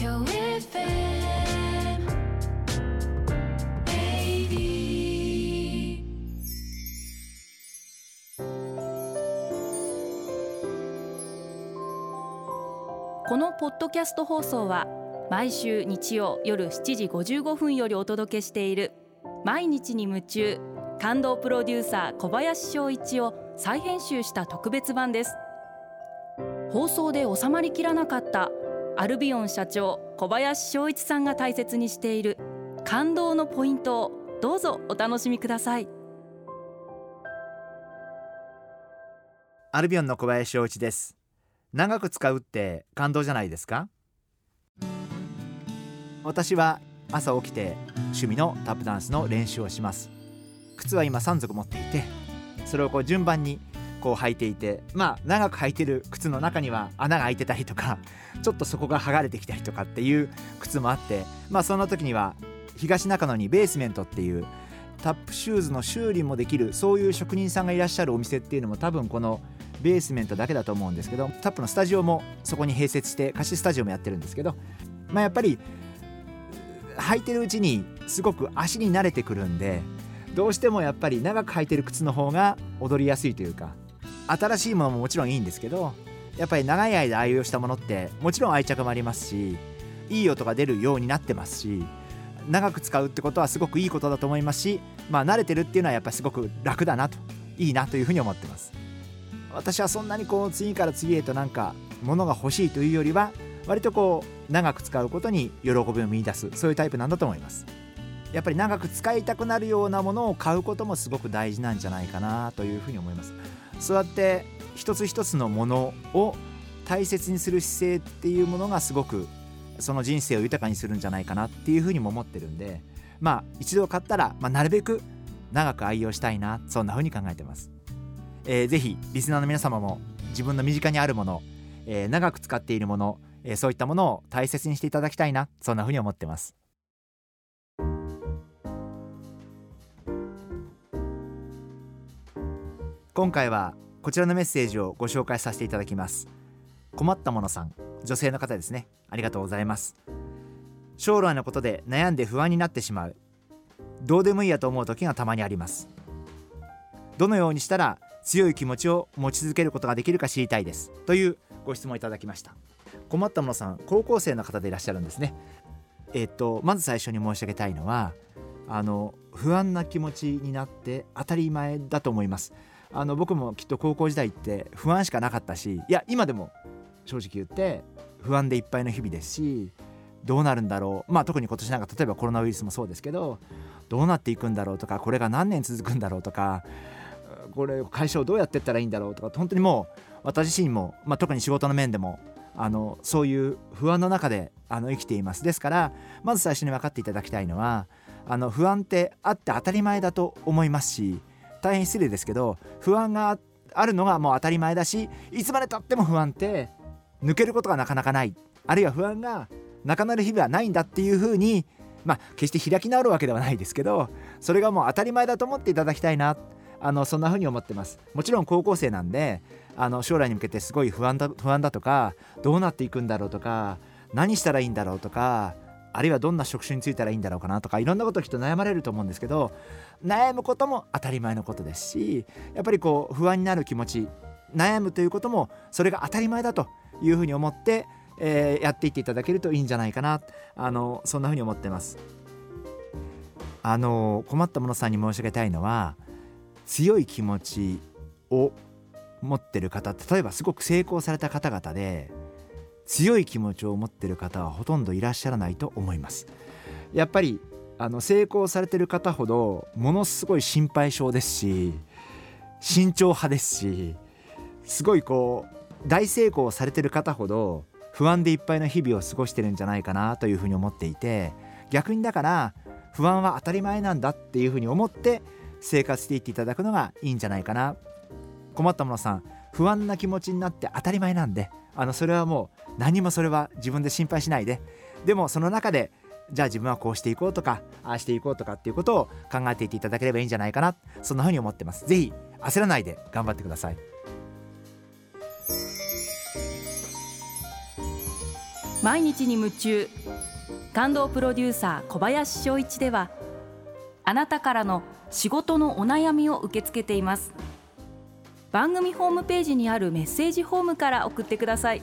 このポッドキャスト放送は毎週日曜夜7時55分よりお届けしている毎日に夢中感動プロデューサー小林翔一を再編集した特別版です。放送で収まりきらなかったアルビオン社長小林翔一さんが大切にしている感動のポイントをどうぞお楽しみください。アルビオンの小林翔一です。長く使うって感動じゃないですか？私は朝起きて趣味のタップダンスの練習をします。靴は今3足持っていてそれをこう順番にこう履いていてまあ長く履いてる靴の中には穴が開いてたりとか ちょっとそこが剥がれてきたりとかっていう靴もあってまあそんな時には東中野にベースメントっていうタップシューズの修理もできるそういう職人さんがいらっしゃるお店っていうのも多分このベースメントだけだと思うんですけどタップのスタジオもそこに併設して貸しスタジオもやってるんですけどまあやっぱり履いてるうちにすごく足に慣れてくるんでどうしてもやっぱり長く履いてる靴の方が踊りやすいというか新しいものももちろんいいんですけどやっぱり長い間愛用したものってもちろん愛着もありますしいい音が出るようになってますし長く使うってことはすごくいいことだと思いますしまあ慣れてるっていうのはやっぱりすごく楽だなといいなというふうに思ってます。私はそんなにこう次から次へとなんか物が欲しいというよりは割とこう長く使うことに喜びを見出すそういうタイプなんだと思います。やっぱり長く使いたくなるようなものを買うこともすごく大事なんじゃないかなというふうに思います。そうやって一つ一つのものを大切にする姿勢っていうものがすごくその人生を豊かにするんじゃないかなっていうふうにも思ってるんでまあ一度買ったら、まあ、なるべく長く愛用したいなそんなふうに考えてます、えー、ぜひリスナーの皆様も自分の身近にあるもの、えー、長く使っているもの、えー、そういったものを大切にしていただきたいなそんなふうに思ってます。今回はこちらのメッセージをご紹介させていただきます。困ったものさん女性の方ですね。ありがとうございます。将来のことで悩んで不安になってしまう。どうでもいいやと思う時がたまにあります。どのようにしたら強い気持ちを持ち続けることができるか知りたいです。というご質問いただきました。困ったものさん高校生の方でいらっしゃるんですね。えっとまず最初に申し上げたいのはあの不安な気持ちになって当たり前だと思います。あの僕もきっと高校時代って不安しかなかったしいや今でも正直言って不安でいっぱいの日々ですしどうなるんだろう。まあ特に今年なんか例えばコロナウイルスもそうですけどどうなっていくんだろうとかこれが何年続くんだろうとかこれ会社をどうやっていったらいいんだろうとか本当にもう私自身も、まあ、特に仕事の面でもあのそういう不安の中であの生きています。ですからまず最初に分かっていただきたいのはあの不安ってあって当たり前だと思いますし大変失礼ですけど不安があるのがもう当たり前だしいつまでたっても不安って抜けることがなかなかない。あるいは不安がなくなる日々はないんだっていうふうにまあ決して開き直るわけではないですけどそれがもう当たり前だと思っていただきたいな。あのそんな風に思ってます。もちろん高校生なんであの将来に向けてすごい不安だ不安だとかどうなっていくんだろうとか何したらいいんだろうとかあるいはどんな職種に就いたらいいんだろうかなとかいろんなこときっと悩まれると思うんですけど悩むことも当たり前のことですしやっぱりこう不安になる気持ち悩むということもそれが当たり前だというふうに思って、えー、やっていっていただけるといいんじゃないかなあのそんなふうに思ってます。あの困った者さんに申し上げたいのは強い気持ちを持ってる方例えばすごく成功された方々で強い気持ちを持っている方はほとんどいらっしゃらないと思います。やっぱりあの成功されてる方ほどものすごい心配性ですし慎重派ですしすごいこう大成功されてる方ほど不安でいっぱいの日々を過ごしてるんじゃないかなというふうに思っていて逆にだから不安は当たり前なんだっていうふうに思って生活していっていただくのがいいんじゃないかな。困ったものさん不安な気持ちになって当たり前なんであのそれはもう何もそれは自分で心配しないで。でもその中でじゃあ自分はこうしていこうとかああしていこうとかっていうことを考えていていただければいいんじゃないかな。そんなふうに思ってます。是非焦らないで頑張ってください。毎日に夢中感動プロデューサー小林翔一ではあなたからの仕事のお悩みを受け付けています。番組ホームページにあるメッセージホームから送ってください。